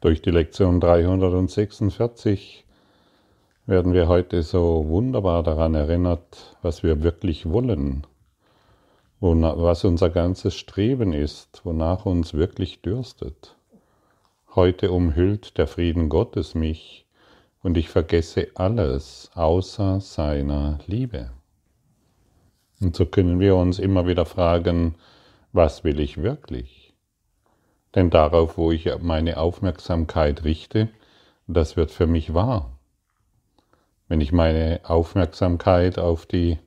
Durch die Lektion 346 werden wir heute so wunderbar daran erinnert, was wir wirklich wollen, was unser ganzes Streben ist, wonach uns wirklich dürstet. Heute umhüllt der Frieden Gottes mich und ich vergesse alles außer seiner Liebe. Und so können wir uns immer wieder fragen, was will ich wirklich? Denn darauf, wo ich meine Aufmerksamkeit richte, das wird für mich wahr. Wenn ich meine Aufmerksamkeit auf die,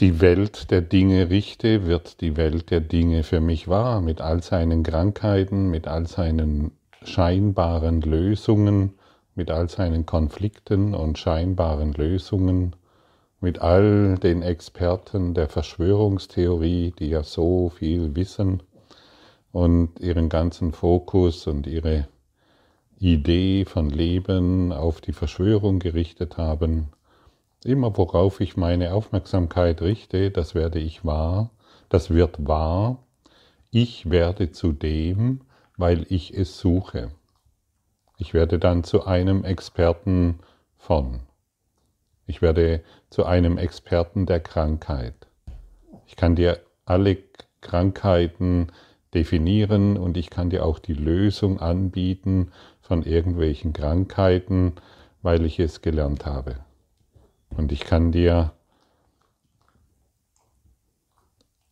die Welt der Dinge richte, wird die Welt der Dinge für mich wahr, mit all seinen Krankheiten, mit all seinen scheinbaren Lösungen, mit all seinen Konflikten und scheinbaren Lösungen, mit all den Experten der Verschwörungstheorie, die ja so viel wissen, und ihren ganzen Fokus und ihre Idee von Leben auf die Verschwörung gerichtet haben. Immer worauf ich meine Aufmerksamkeit richte, das werde ich wahr, das wird wahr. Ich werde zu dem, weil ich es suche. Ich werde dann zu einem Experten von. Ich werde zu einem Experten der Krankheit. Ich kann dir alle Krankheiten definieren und ich kann dir auch die Lösung anbieten von irgendwelchen Krankheiten, weil ich es gelernt habe. Und ich kann dir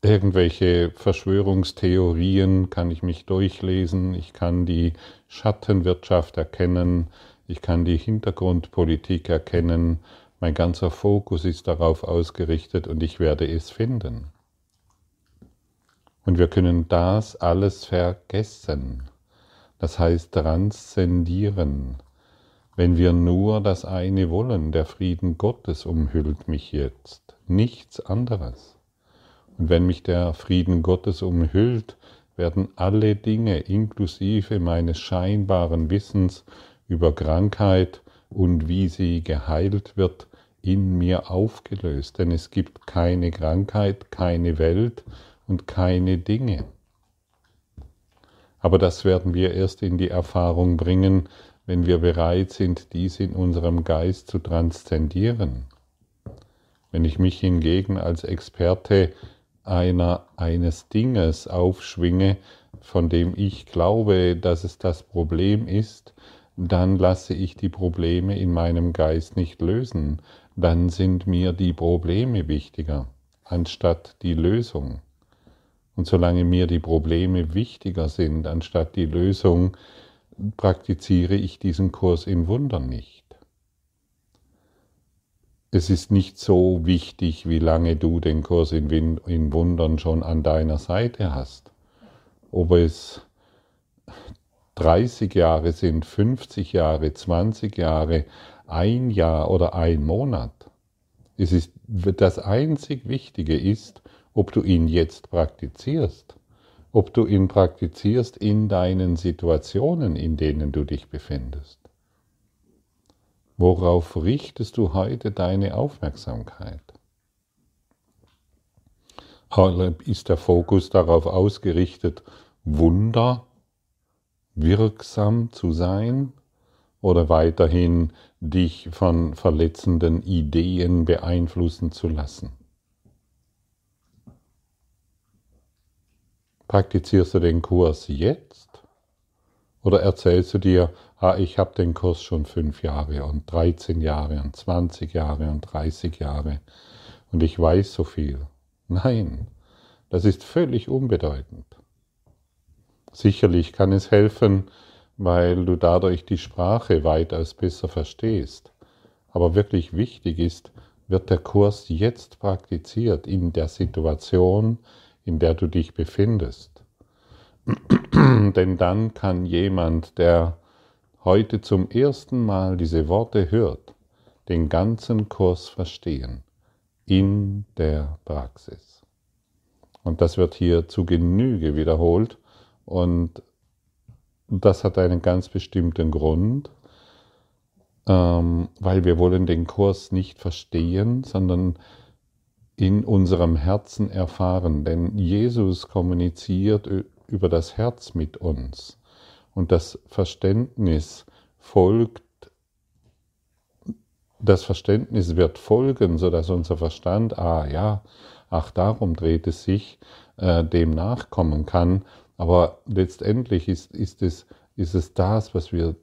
irgendwelche Verschwörungstheorien, kann ich mich durchlesen, ich kann die Schattenwirtschaft erkennen, ich kann die Hintergrundpolitik erkennen, mein ganzer Fokus ist darauf ausgerichtet und ich werde es finden. Und wir können das alles vergessen. Das heißt transzendieren. Wenn wir nur das eine wollen, der Frieden Gottes umhüllt mich jetzt, nichts anderes. Und wenn mich der Frieden Gottes umhüllt, werden alle Dinge inklusive meines scheinbaren Wissens über Krankheit und wie sie geheilt wird, in mir aufgelöst. Denn es gibt keine Krankheit, keine Welt, und keine Dinge. Aber das werden wir erst in die Erfahrung bringen, wenn wir bereit sind, dies in unserem Geist zu transzendieren. Wenn ich mich hingegen als Experte einer, eines Dinges aufschwinge, von dem ich glaube, dass es das Problem ist, dann lasse ich die Probleme in meinem Geist nicht lösen, dann sind mir die Probleme wichtiger, anstatt die Lösung. Und solange mir die Probleme wichtiger sind anstatt die Lösung, praktiziere ich diesen Kurs in Wundern nicht. Es ist nicht so wichtig, wie lange du den Kurs in, Wundern schon an deiner Seite hast. Ob es 30 Jahre sind, 50 Jahre, 20 Jahre, ein Jahr oder ein Monat. Es ist, das einzig Wichtige ist, ob du ihn jetzt praktizierst, ob du ihn praktizierst in deinen Situationen, in denen du dich befindest. Worauf richtest du heute deine Aufmerksamkeit? Ist der Fokus darauf ausgerichtet, Wunder wirksam zu sein oder weiterhin dich von verletzenden Ideen beeinflussen zu lassen? Praktizierst du den Kurs jetzt? Oder erzählst du dir, ah, ich habe den Kurs schon fünf Jahre und 13 Jahre und 20 Jahre und 30 Jahre und ich weiß so viel? Nein, das ist völlig unbedeutend. Sicherlich kann es helfen, weil du dadurch die Sprache weitaus besser verstehst. Aber wirklich wichtig ist, wird der Kurs jetzt praktiziert in der Situation, in der du dich befindest. Denn dann kann jemand, der heute zum ersten Mal diese Worte hört, den ganzen Kurs verstehen in der Praxis. Und das wird hier zu Genüge wiederholt und das hat einen ganz bestimmten Grund, ähm, weil wir wollen den Kurs nicht verstehen, sondern in unserem Herzen erfahren, denn Jesus kommuniziert über das Herz mit uns. Und das Verständnis folgt, das Verständnis wird folgen, sodass unser Verstand, ah ja, ach darum dreht es sich, äh, dem nachkommen kann. Aber letztendlich ist, ist, es, ist es das, was wir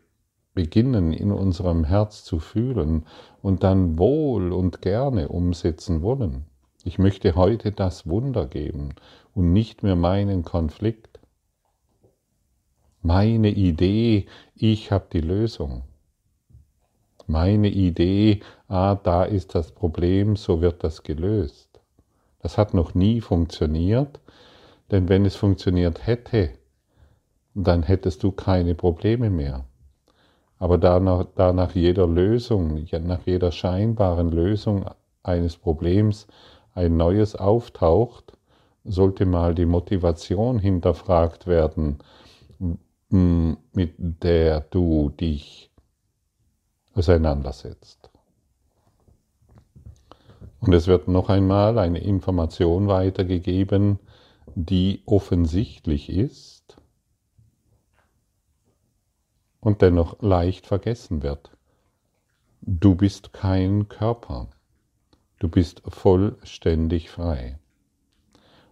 beginnen in unserem Herz zu fühlen und dann wohl und gerne umsetzen wollen. Ich möchte heute das Wunder geben und nicht mehr meinen Konflikt. Meine Idee, ich habe die Lösung. Meine Idee, ah, da ist das Problem, so wird das gelöst. Das hat noch nie funktioniert, denn wenn es funktioniert hätte, dann hättest du keine Probleme mehr. Aber da nach, da nach jeder Lösung, nach jeder scheinbaren Lösung eines Problems ein neues auftaucht, sollte mal die Motivation hinterfragt werden, mit der du dich auseinandersetzt. Und es wird noch einmal eine Information weitergegeben, die offensichtlich ist und dennoch leicht vergessen wird. Du bist kein Körper. Du bist vollständig frei.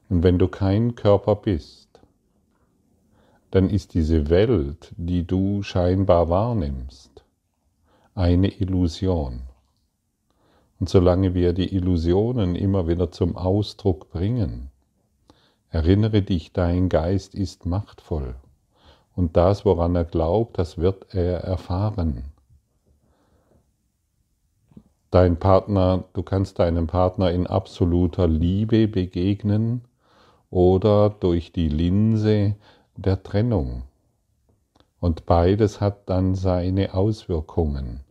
Und wenn du kein Körper bist, dann ist diese Welt, die du scheinbar wahrnimmst, eine Illusion. Und solange wir die Illusionen immer wieder zum Ausdruck bringen, erinnere dich, dein Geist ist machtvoll. Und das, woran er glaubt, das wird er erfahren dein Partner, du kannst deinem Partner in absoluter Liebe begegnen oder durch die Linse der Trennung. Und beides hat dann seine Auswirkungen.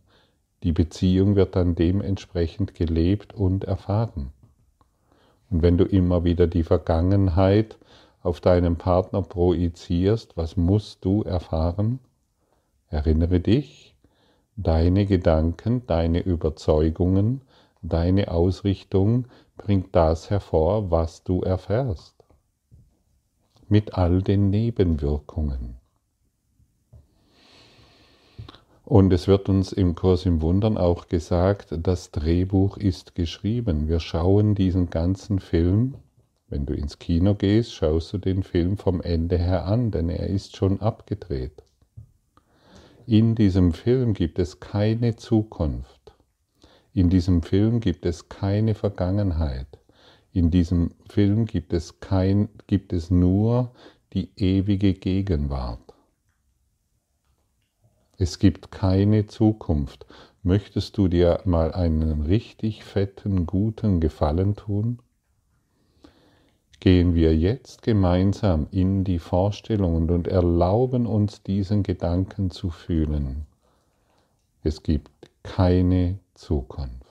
Die Beziehung wird dann dementsprechend gelebt und erfahren. Und wenn du immer wieder die Vergangenheit auf deinen Partner projizierst, was musst du erfahren? Erinnere dich, Deine Gedanken, deine Überzeugungen, deine Ausrichtung bringt das hervor, was du erfährst. Mit all den Nebenwirkungen. Und es wird uns im Kurs im Wundern auch gesagt, das Drehbuch ist geschrieben. Wir schauen diesen ganzen Film. Wenn du ins Kino gehst, schaust du den Film vom Ende her an, denn er ist schon abgedreht. In diesem Film gibt es keine Zukunft. In diesem Film gibt es keine Vergangenheit. In diesem Film gibt es, kein, gibt es nur die ewige Gegenwart. Es gibt keine Zukunft. Möchtest du dir mal einen richtig fetten, guten Gefallen tun? gehen wir jetzt gemeinsam in die Vorstellung und erlauben uns diesen Gedanken zu fühlen. Es gibt keine Zukunft.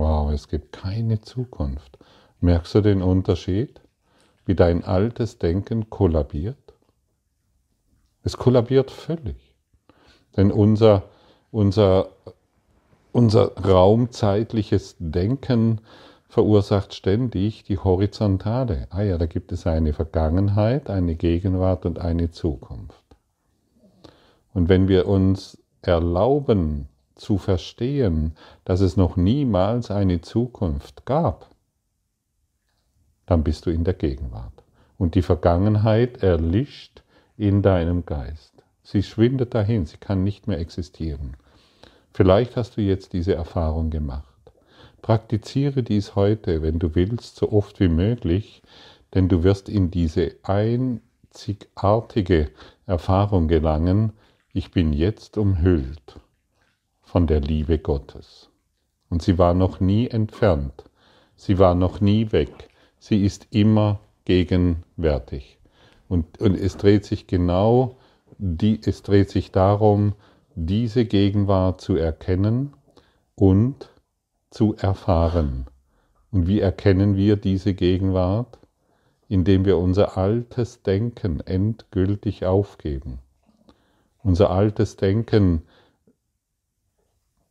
Wow, es gibt keine Zukunft. Merkst du den Unterschied? wie dein altes Denken kollabiert? Es kollabiert völlig. Denn unser, unser, unser raumzeitliches Denken verursacht ständig die horizontale. Ah ja, da gibt es eine Vergangenheit, eine Gegenwart und eine Zukunft. Und wenn wir uns erlauben zu verstehen, dass es noch niemals eine Zukunft gab, dann bist du in der Gegenwart. Und die Vergangenheit erlischt in deinem Geist. Sie schwindet dahin, sie kann nicht mehr existieren. Vielleicht hast du jetzt diese Erfahrung gemacht. Praktiziere dies heute, wenn du willst, so oft wie möglich, denn du wirst in diese einzigartige Erfahrung gelangen, ich bin jetzt umhüllt von der Liebe Gottes. Und sie war noch nie entfernt, sie war noch nie weg, sie ist immer gegenwärtig. Und, und es dreht sich genau, die, es dreht sich darum, diese Gegenwart zu erkennen und zu erfahren. Und wie erkennen wir diese Gegenwart? Indem wir unser altes Denken endgültig aufgeben. Unser altes Denken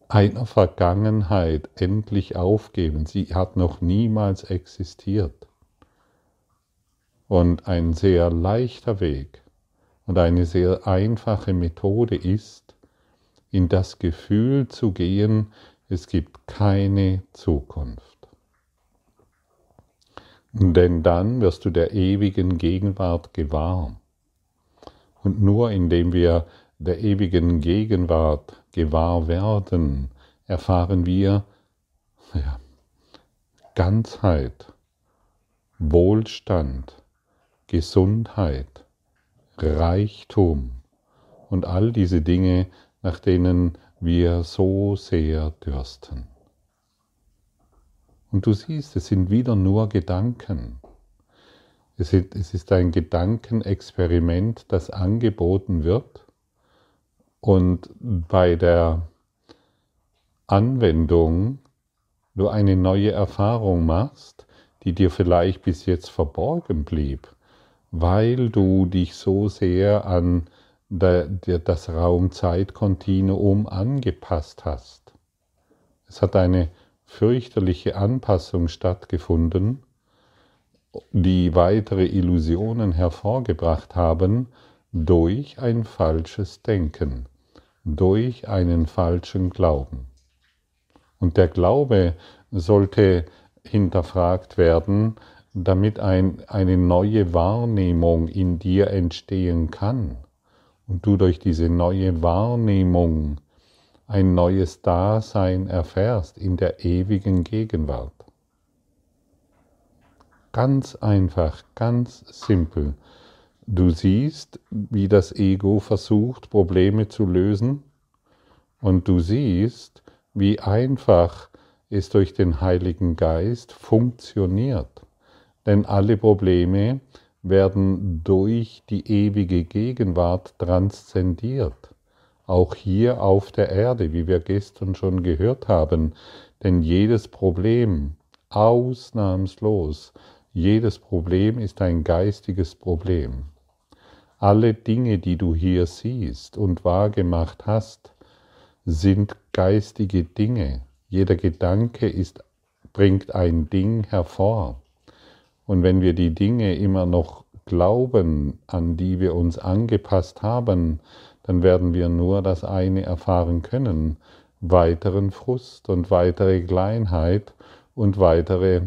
einer Vergangenheit endlich aufgeben. Sie hat noch niemals existiert. Und ein sehr leichter Weg und eine sehr einfache Methode ist, in das Gefühl zu gehen, es gibt keine Zukunft. Denn dann wirst du der ewigen Gegenwart gewahr. Und nur indem wir der ewigen Gegenwart gewahr werden, erfahren wir ja, Ganzheit, Wohlstand, Gesundheit, Reichtum und all diese Dinge, nach denen wir so sehr dürsten. Und du siehst, es sind wieder nur Gedanken. Es ist ein Gedankenexperiment, das angeboten wird und bei der Anwendung du eine neue Erfahrung machst, die dir vielleicht bis jetzt verborgen blieb, weil du dich so sehr an das Raum-Zeit-Kontinuum angepasst hast. Es hat eine fürchterliche Anpassung stattgefunden, die weitere Illusionen hervorgebracht haben durch ein falsches Denken, durch einen falschen Glauben. Und der Glaube sollte hinterfragt werden, damit ein, eine neue Wahrnehmung in dir entstehen kann und du durch diese neue Wahrnehmung ein neues Dasein erfährst in der ewigen Gegenwart. Ganz einfach, ganz simpel. Du siehst, wie das Ego versucht, Probleme zu lösen und du siehst, wie einfach es durch den Heiligen Geist funktioniert. Denn alle Probleme werden durch die ewige Gegenwart transzendiert. Auch hier auf der Erde, wie wir gestern schon gehört haben. Denn jedes Problem, ausnahmslos, jedes Problem ist ein geistiges Problem. Alle Dinge, die du hier siehst und wahrgemacht hast, sind geistige Dinge. Jeder Gedanke ist, bringt ein Ding hervor. Und wenn wir die Dinge immer noch glauben, an die wir uns angepasst haben, dann werden wir nur das eine erfahren können, weiteren Frust und weitere Kleinheit und weitere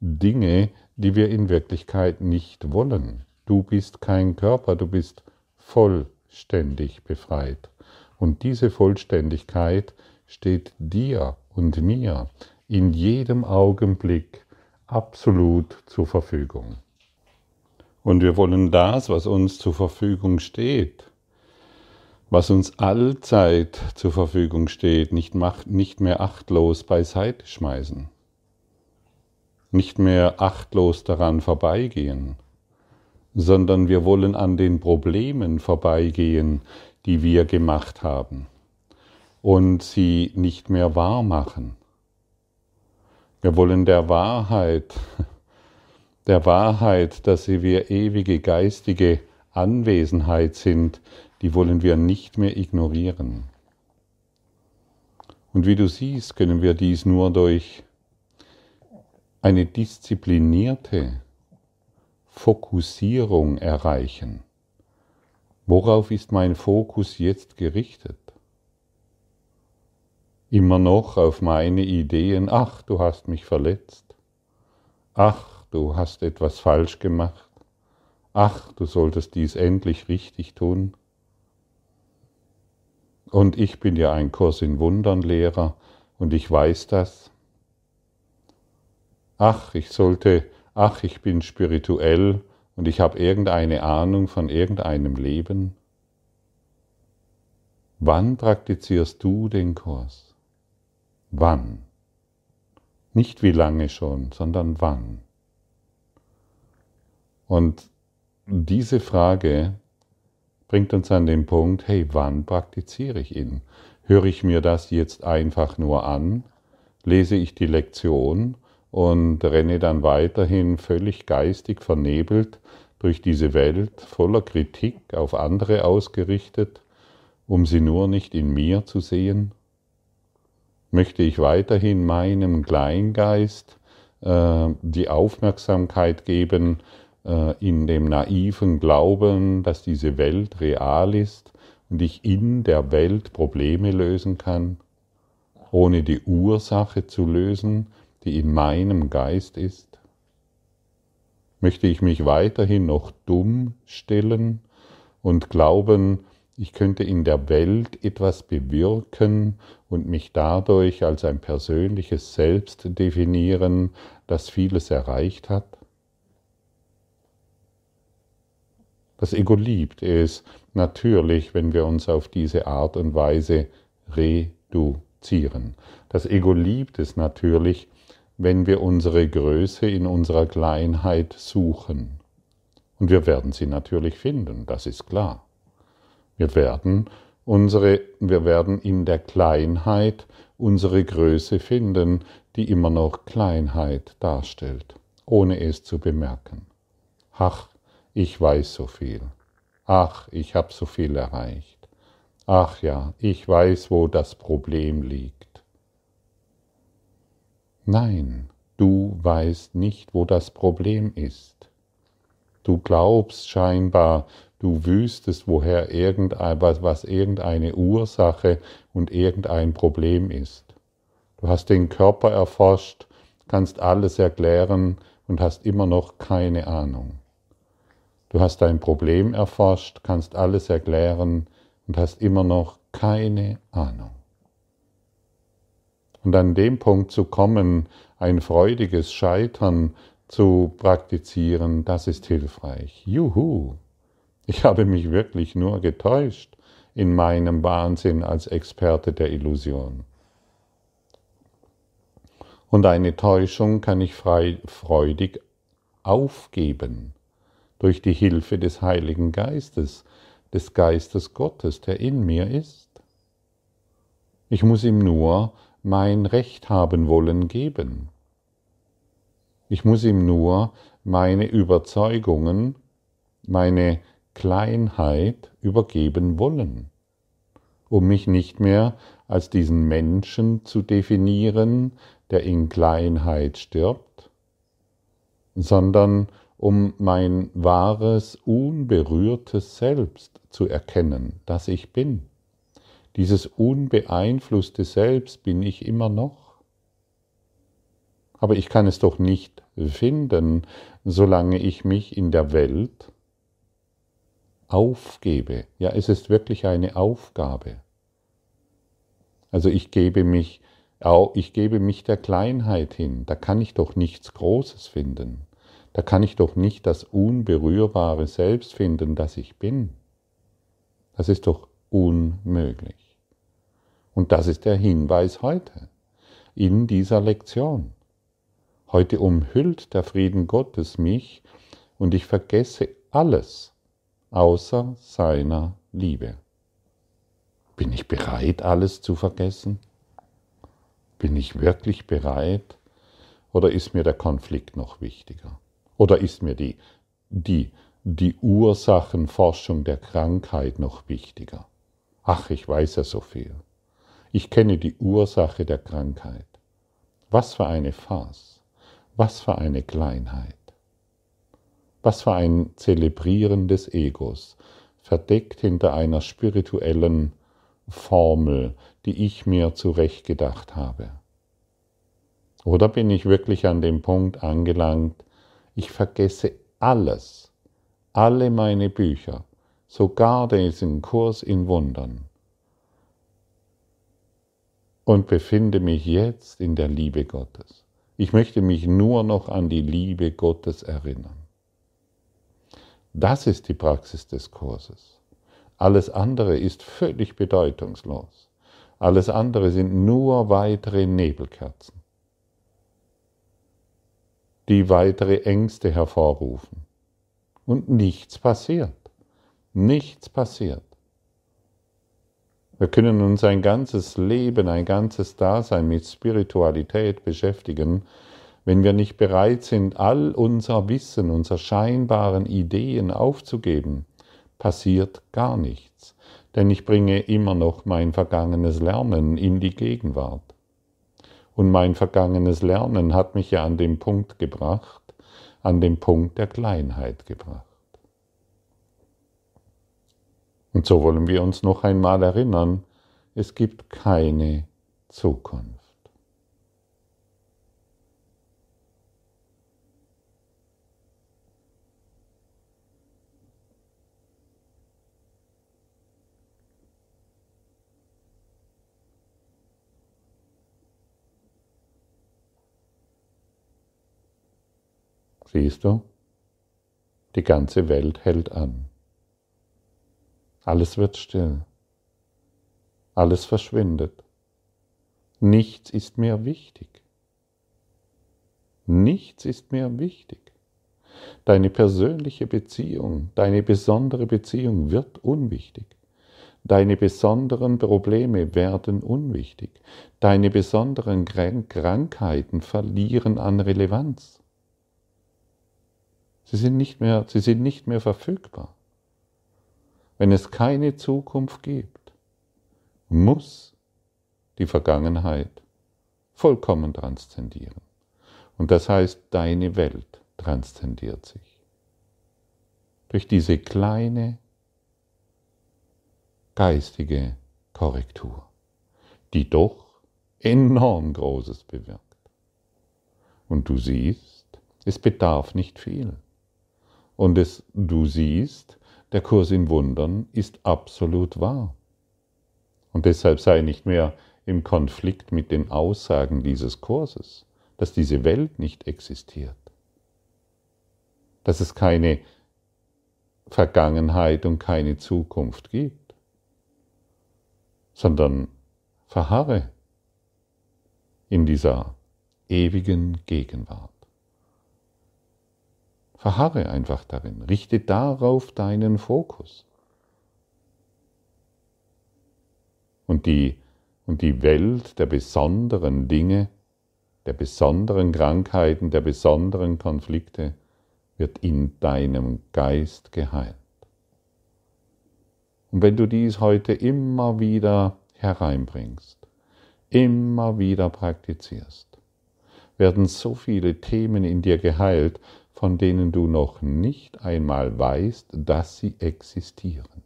Dinge, die wir in Wirklichkeit nicht wollen. Du bist kein Körper, du bist vollständig befreit. Und diese Vollständigkeit steht dir und mir in jedem Augenblick absolut zur Verfügung. Und wir wollen das, was uns zur Verfügung steht, was uns allzeit zur Verfügung steht, nicht, nicht mehr achtlos beiseite schmeißen, nicht mehr achtlos daran vorbeigehen, sondern wir wollen an den Problemen vorbeigehen, die wir gemacht haben und sie nicht mehr wahr machen wir wollen der Wahrheit, der Wahrheit, dass wir ewige geistige Anwesenheit sind, die wollen wir nicht mehr ignorieren. Und wie du siehst, können wir dies nur durch eine disziplinierte Fokussierung erreichen. Worauf ist mein Fokus jetzt gerichtet? immer noch auf meine Ideen, ach, du hast mich verletzt, ach, du hast etwas falsch gemacht, ach, du solltest dies endlich richtig tun. Und ich bin ja ein Kurs in Wundern Lehrer und ich weiß das. Ach, ich sollte, ach, ich bin spirituell und ich habe irgendeine Ahnung von irgendeinem Leben. Wann praktizierst du den Kurs? Wann? Nicht wie lange schon, sondern wann. Und diese Frage bringt uns an den Punkt, hey, wann praktiziere ich ihn? Höre ich mir das jetzt einfach nur an? Lese ich die Lektion und renne dann weiterhin völlig geistig vernebelt durch diese Welt voller Kritik auf andere ausgerichtet, um sie nur nicht in mir zu sehen? Möchte ich weiterhin meinem Kleingeist äh, die Aufmerksamkeit geben äh, in dem naiven Glauben, dass diese Welt real ist und ich in der Welt Probleme lösen kann, ohne die Ursache zu lösen, die in meinem Geist ist? Möchte ich mich weiterhin noch dumm stellen und glauben, ich könnte in der Welt etwas bewirken und mich dadurch als ein persönliches Selbst definieren, das vieles erreicht hat? Das Ego liebt es natürlich, wenn wir uns auf diese Art und Weise reduzieren. Das Ego liebt es natürlich, wenn wir unsere Größe in unserer Kleinheit suchen. Und wir werden sie natürlich finden, das ist klar. Wir werden, unsere, wir werden in der Kleinheit unsere Größe finden, die immer noch Kleinheit darstellt, ohne es zu bemerken. Ach, ich weiß so viel. Ach, ich habe so viel erreicht. Ach ja, ich weiß, wo das Problem liegt. Nein, du weißt nicht, wo das Problem ist. Du glaubst scheinbar, du wüsstest, woher irgendein, was, was irgendeine Ursache und irgendein Problem ist. Du hast den Körper erforscht, kannst alles erklären und hast immer noch keine Ahnung. Du hast dein Problem erforscht, kannst alles erklären und hast immer noch keine Ahnung. Und an dem Punkt zu kommen, ein freudiges Scheitern zu praktizieren, das ist hilfreich. Juhu! Ich habe mich wirklich nur getäuscht in meinem Wahnsinn als Experte der Illusion. Und eine Täuschung kann ich frei, freudig aufgeben durch die Hilfe des Heiligen Geistes, des Geistes Gottes, der in mir ist. Ich muss ihm nur mein Recht haben wollen geben. Ich muss ihm nur meine Überzeugungen, meine Kleinheit übergeben wollen, um mich nicht mehr als diesen Menschen zu definieren, der in Kleinheit stirbt, sondern um mein wahres, unberührtes Selbst zu erkennen, das ich bin. Dieses unbeeinflusste Selbst bin ich immer noch. Aber ich kann es doch nicht finden, solange ich mich in der Welt aufgebe. Ja, es ist wirklich eine Aufgabe. Also ich gebe mich, ich gebe mich der Kleinheit hin. Da kann ich doch nichts Großes finden. Da kann ich doch nicht das unberührbare Selbst finden, das ich bin. Das ist doch unmöglich. Und das ist der Hinweis heute in dieser Lektion. Heute umhüllt der Frieden Gottes mich und ich vergesse alles, außer seiner Liebe. Bin ich bereit, alles zu vergessen? Bin ich wirklich bereit? Oder ist mir der Konflikt noch wichtiger? Oder ist mir die, die, die Ursachenforschung der Krankheit noch wichtiger? Ach, ich weiß ja so viel. Ich kenne die Ursache der Krankheit. Was für eine Farce, was für eine Kleinheit. Was für ein Zelebrieren des Egos, verdeckt hinter einer spirituellen Formel, die ich mir zurechtgedacht habe. Oder bin ich wirklich an dem Punkt angelangt, ich vergesse alles, alle meine Bücher, sogar diesen Kurs in Wundern und befinde mich jetzt in der Liebe Gottes. Ich möchte mich nur noch an die Liebe Gottes erinnern. Das ist die Praxis des Kurses. Alles andere ist völlig bedeutungslos. Alles andere sind nur weitere Nebelkerzen, die weitere Ängste hervorrufen. Und nichts passiert. Nichts passiert. Wir können uns ein ganzes Leben, ein ganzes Dasein mit Spiritualität beschäftigen, wenn wir nicht bereit sind, all unser Wissen, unsere scheinbaren Ideen aufzugeben, passiert gar nichts, denn ich bringe immer noch mein vergangenes Lernen in die Gegenwart. Und mein vergangenes Lernen hat mich ja an den Punkt gebracht, an den Punkt der Kleinheit gebracht. Und so wollen wir uns noch einmal erinnern, es gibt keine Zukunft. Siehst du? Die ganze Welt hält an. Alles wird still. Alles verschwindet. Nichts ist mehr wichtig. Nichts ist mehr wichtig. Deine persönliche Beziehung, deine besondere Beziehung wird unwichtig. Deine besonderen Probleme werden unwichtig. Deine besonderen Krankheiten verlieren an Relevanz. Sie sind nicht mehr, sie sind nicht mehr verfügbar. Wenn es keine Zukunft gibt, muss die Vergangenheit vollkommen transzendieren. Und das heißt, deine Welt transzendiert sich. Durch diese kleine geistige Korrektur, die doch enorm Großes bewirkt. Und du siehst, es bedarf nicht viel. Und es, du siehst, der Kurs in Wundern ist absolut wahr. Und deshalb sei nicht mehr im Konflikt mit den Aussagen dieses Kurses, dass diese Welt nicht existiert, dass es keine Vergangenheit und keine Zukunft gibt, sondern verharre in dieser ewigen Gegenwart. Verharre einfach darin. Richte darauf deinen Fokus. Und die, und die Welt der besonderen Dinge, der besonderen Krankheiten, der besonderen Konflikte wird in deinem Geist geheilt. Und wenn du dies heute immer wieder hereinbringst, immer wieder praktizierst, werden so viele Themen in dir geheilt, von denen du noch nicht einmal weißt, dass sie existieren.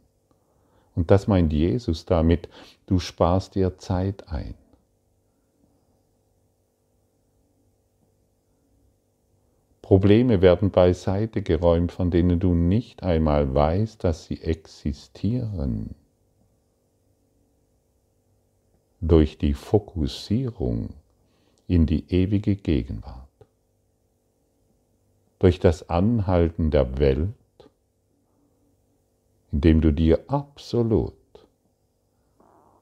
Und das meint Jesus damit, du sparst dir Zeit ein. Probleme werden beiseite geräumt, von denen du nicht einmal weißt, dass sie existieren. Durch die Fokussierung in die ewige Gegenwart durch das Anhalten der Welt, indem du dir absolut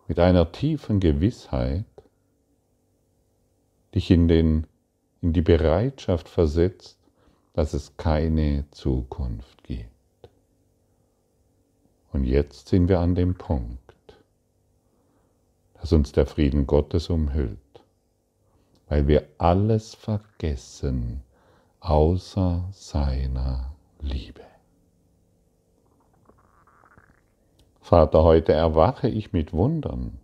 mit einer tiefen Gewissheit dich in, den, in die Bereitschaft versetzt, dass es keine Zukunft gibt. Und jetzt sind wir an dem Punkt, dass uns der Frieden Gottes umhüllt, weil wir alles vergessen, außer seiner Liebe. Vater, heute erwache ich mit Wundern,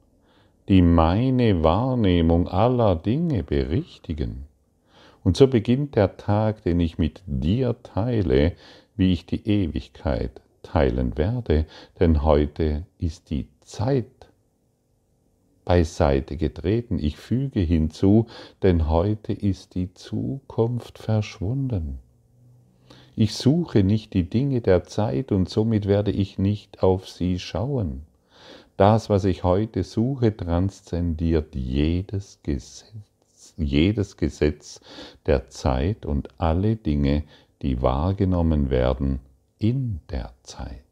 die meine Wahrnehmung aller Dinge berichtigen. Und so beginnt der Tag, den ich mit dir teile, wie ich die Ewigkeit teilen werde, denn heute ist die Zeit beiseite getreten. Ich füge hinzu, denn heute ist die Zukunft verschwunden. Ich suche nicht die Dinge der Zeit und somit werde ich nicht auf sie schauen. Das, was ich heute suche, transzendiert jedes Gesetz, jedes Gesetz der Zeit und alle Dinge, die wahrgenommen werden in der Zeit.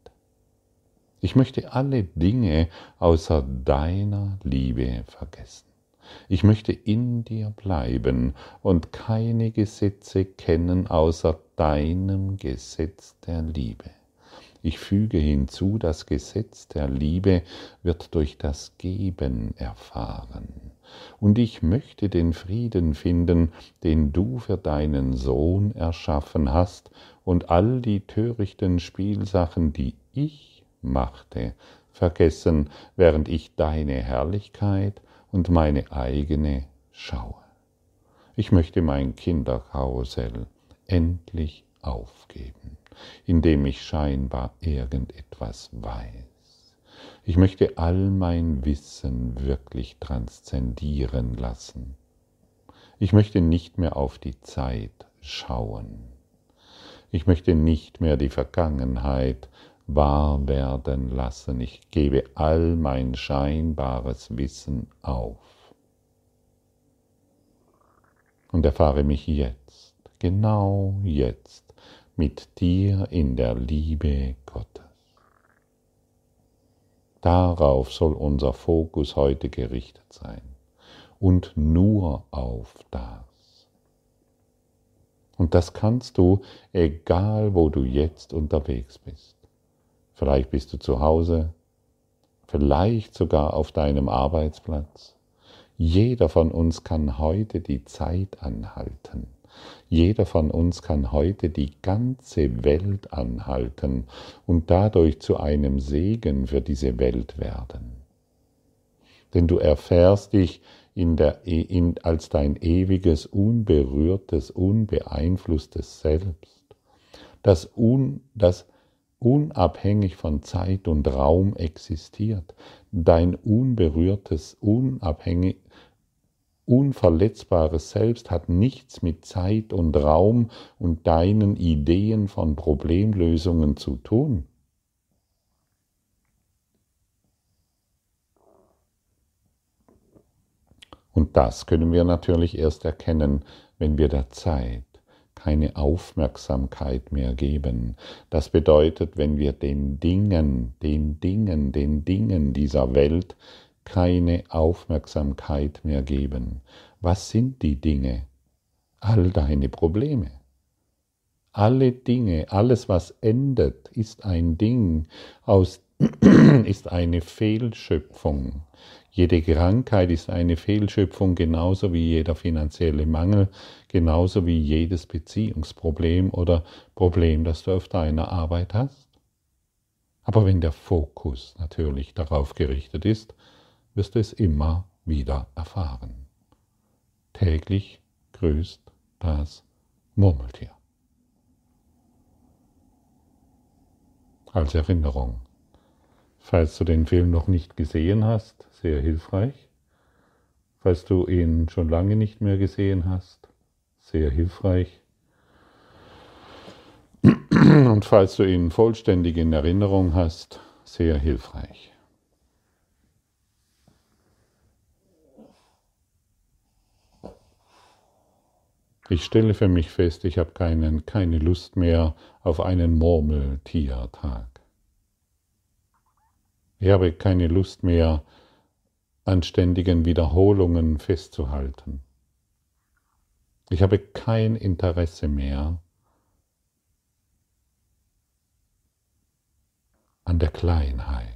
Ich möchte alle Dinge außer deiner Liebe vergessen. Ich möchte in dir bleiben und keine Gesetze kennen außer deinem Gesetz der Liebe. Ich füge hinzu, das Gesetz der Liebe wird durch das Geben erfahren. Und ich möchte den Frieden finden, den du für deinen Sohn erschaffen hast, und all die törichten Spielsachen, die ich machte, vergessen, während ich deine Herrlichkeit und meine eigene schaue. Ich möchte mein Kinderkarussell endlich aufgeben, indem ich scheinbar irgendetwas weiß. Ich möchte all mein Wissen wirklich transzendieren lassen. Ich möchte nicht mehr auf die Zeit schauen. Ich möchte nicht mehr die Vergangenheit wahr werden lassen. Ich gebe all mein scheinbares Wissen auf und erfahre mich jetzt, genau jetzt, mit dir in der Liebe Gottes. Darauf soll unser Fokus heute gerichtet sein und nur auf das. Und das kannst du, egal wo du jetzt unterwegs bist. Vielleicht bist du zu Hause, vielleicht sogar auf deinem Arbeitsplatz, jeder von uns kann heute die Zeit anhalten. Jeder von uns kann heute die ganze Welt anhalten und dadurch zu einem Segen für diese Welt werden. Denn du erfährst dich in der, in, als dein ewiges, unberührtes, unbeeinflusstes Selbst, das, un, das unabhängig von Zeit und Raum existiert, dein unberührtes, unabhängig, unverletzbares Selbst hat nichts mit Zeit und Raum und deinen Ideen von Problemlösungen zu tun. Und das können wir natürlich erst erkennen, wenn wir der Zeit keine Aufmerksamkeit mehr geben. Das bedeutet, wenn wir den Dingen, den Dingen, den Dingen dieser Welt keine Aufmerksamkeit mehr geben. Was sind die Dinge? All deine Probleme. Alle Dinge, alles was endet, ist ein Ding, aus, ist eine Fehlschöpfung. Jede Krankheit ist eine Fehlschöpfung, genauso wie jeder finanzielle Mangel, genauso wie jedes Beziehungsproblem oder Problem, das du auf deiner Arbeit hast. Aber wenn der Fokus natürlich darauf gerichtet ist, wirst du es immer wieder erfahren. Täglich grüßt das Murmeltier. Als Erinnerung. Falls du den Film noch nicht gesehen hast, sehr hilfreich. Falls du ihn schon lange nicht mehr gesehen hast, sehr hilfreich. Und falls du ihn vollständig in Erinnerung hast, sehr hilfreich. Ich stelle für mich fest, ich habe keinen, keine Lust mehr auf einen Murmeltiertag. Ich habe keine Lust mehr, an ständigen Wiederholungen festzuhalten. Ich habe kein Interesse mehr an der Kleinheit.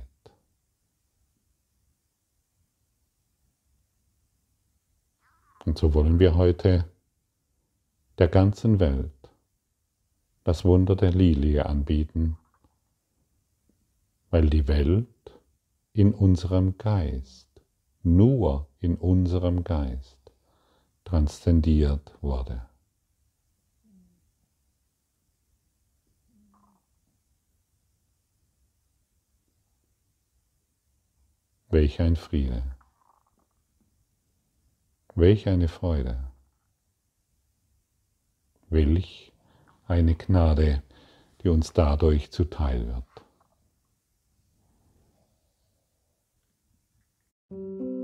Und so wollen wir heute der ganzen Welt das Wunder der Lilie anbieten, weil die Welt in unserem Geist, nur in unserem Geist transzendiert wurde. Welch ein Friede, welch eine Freude. Welch eine Gnade, die uns dadurch zuteil wird. Thank you.